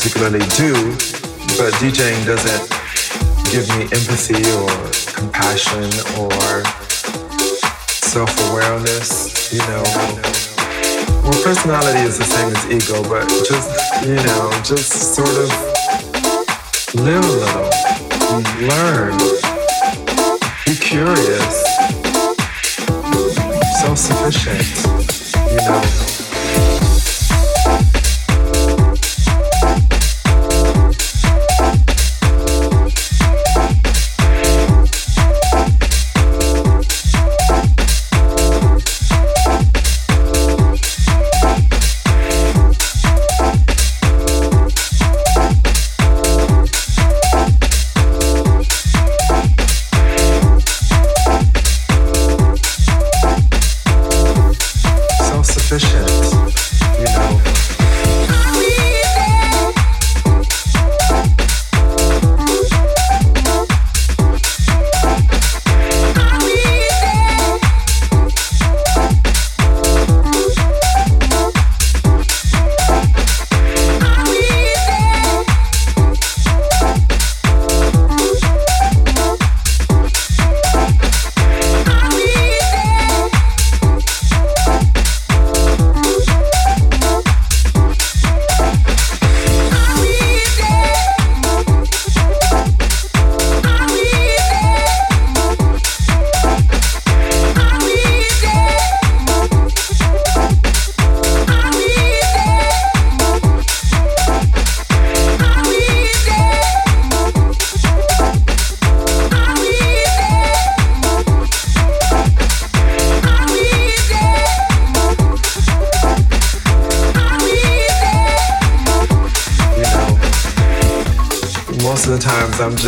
particularly do, but DJing doesn't give me empathy or compassion or self-awareness, you know. Well, personality is the same as ego, but just, you know, just sort of live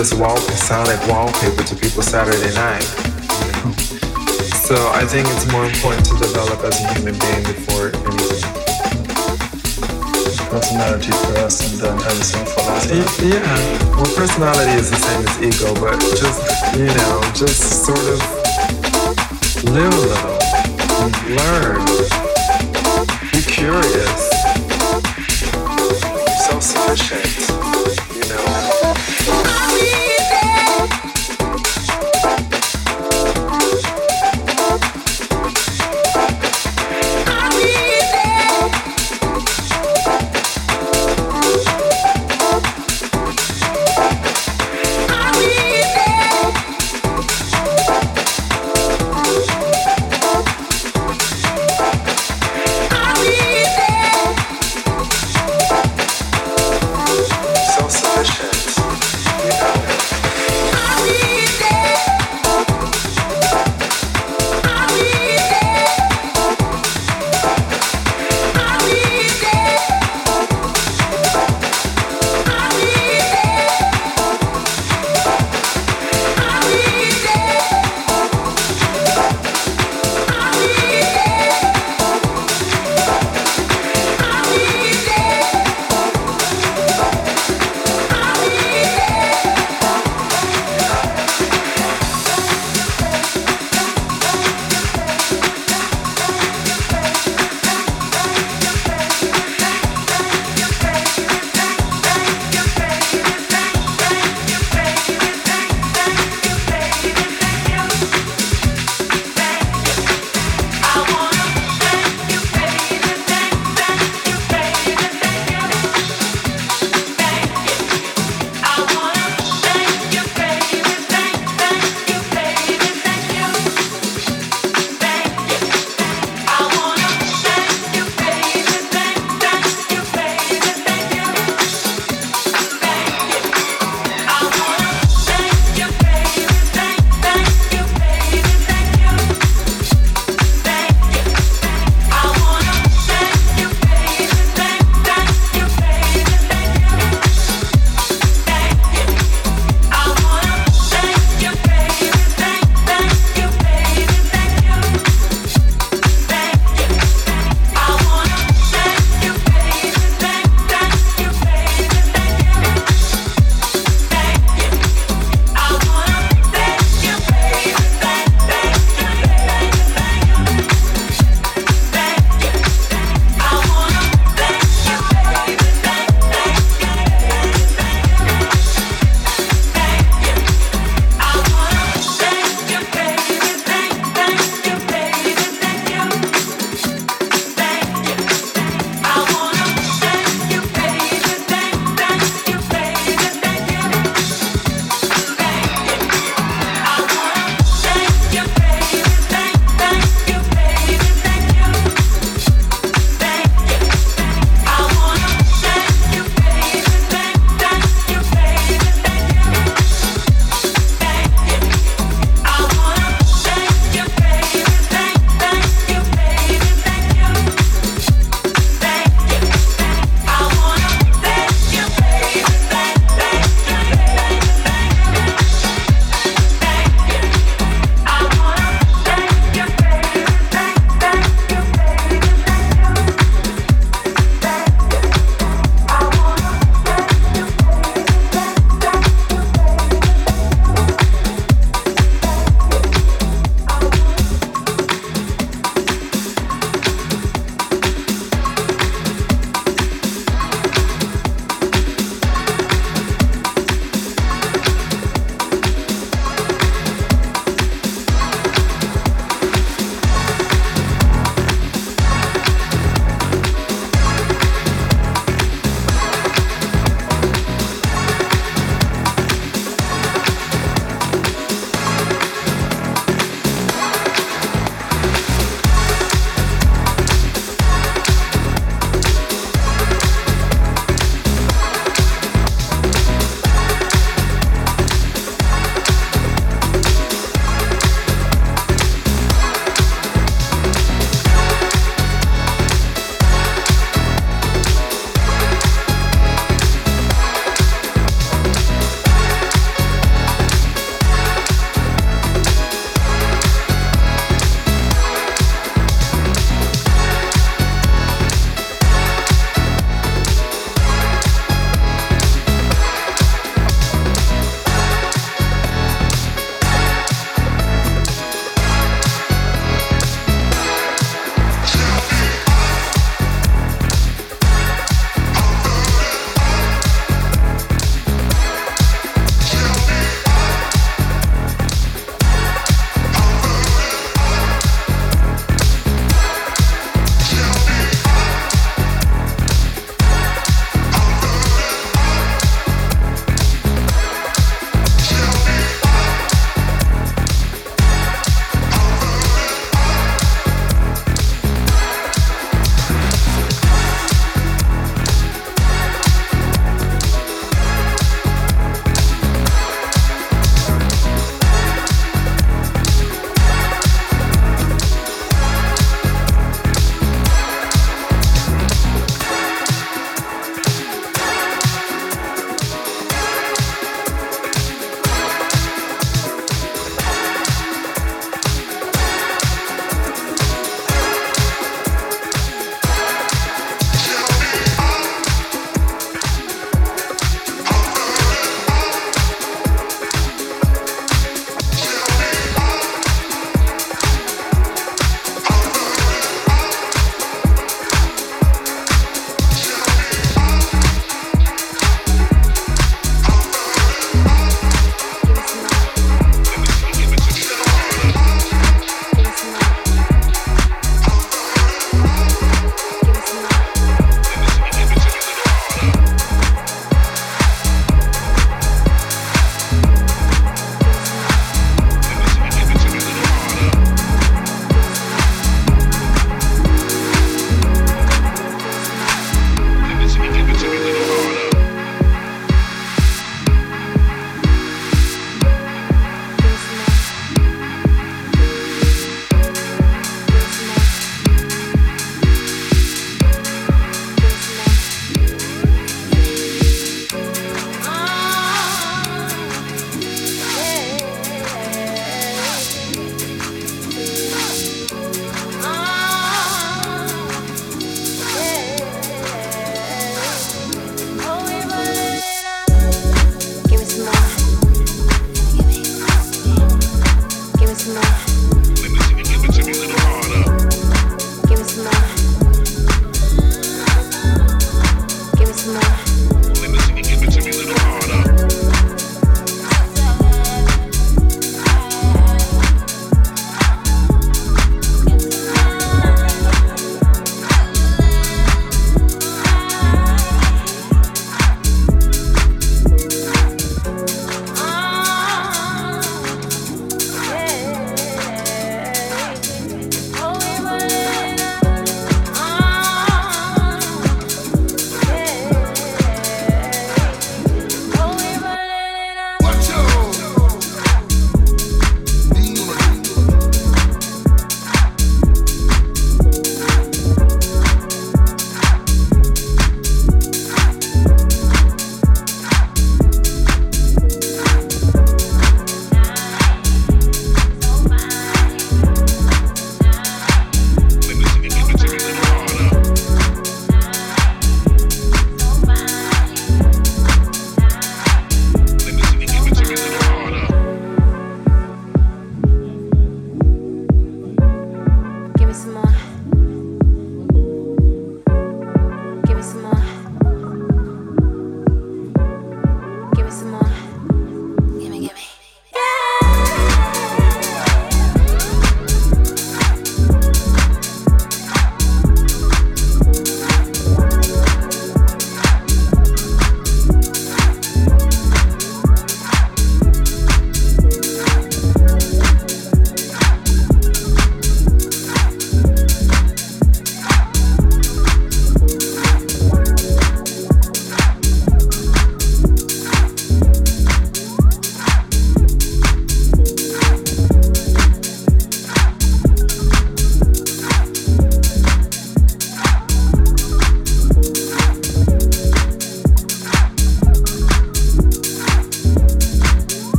Just wall sonic wallpaper to people Saturday night. So I think it's more important to develop as a human being before anything. Personality first and then everything follows. Yeah, well, personality is the same as ego, but just you know, just sort of live a little, learn, be curious, self-sufficient.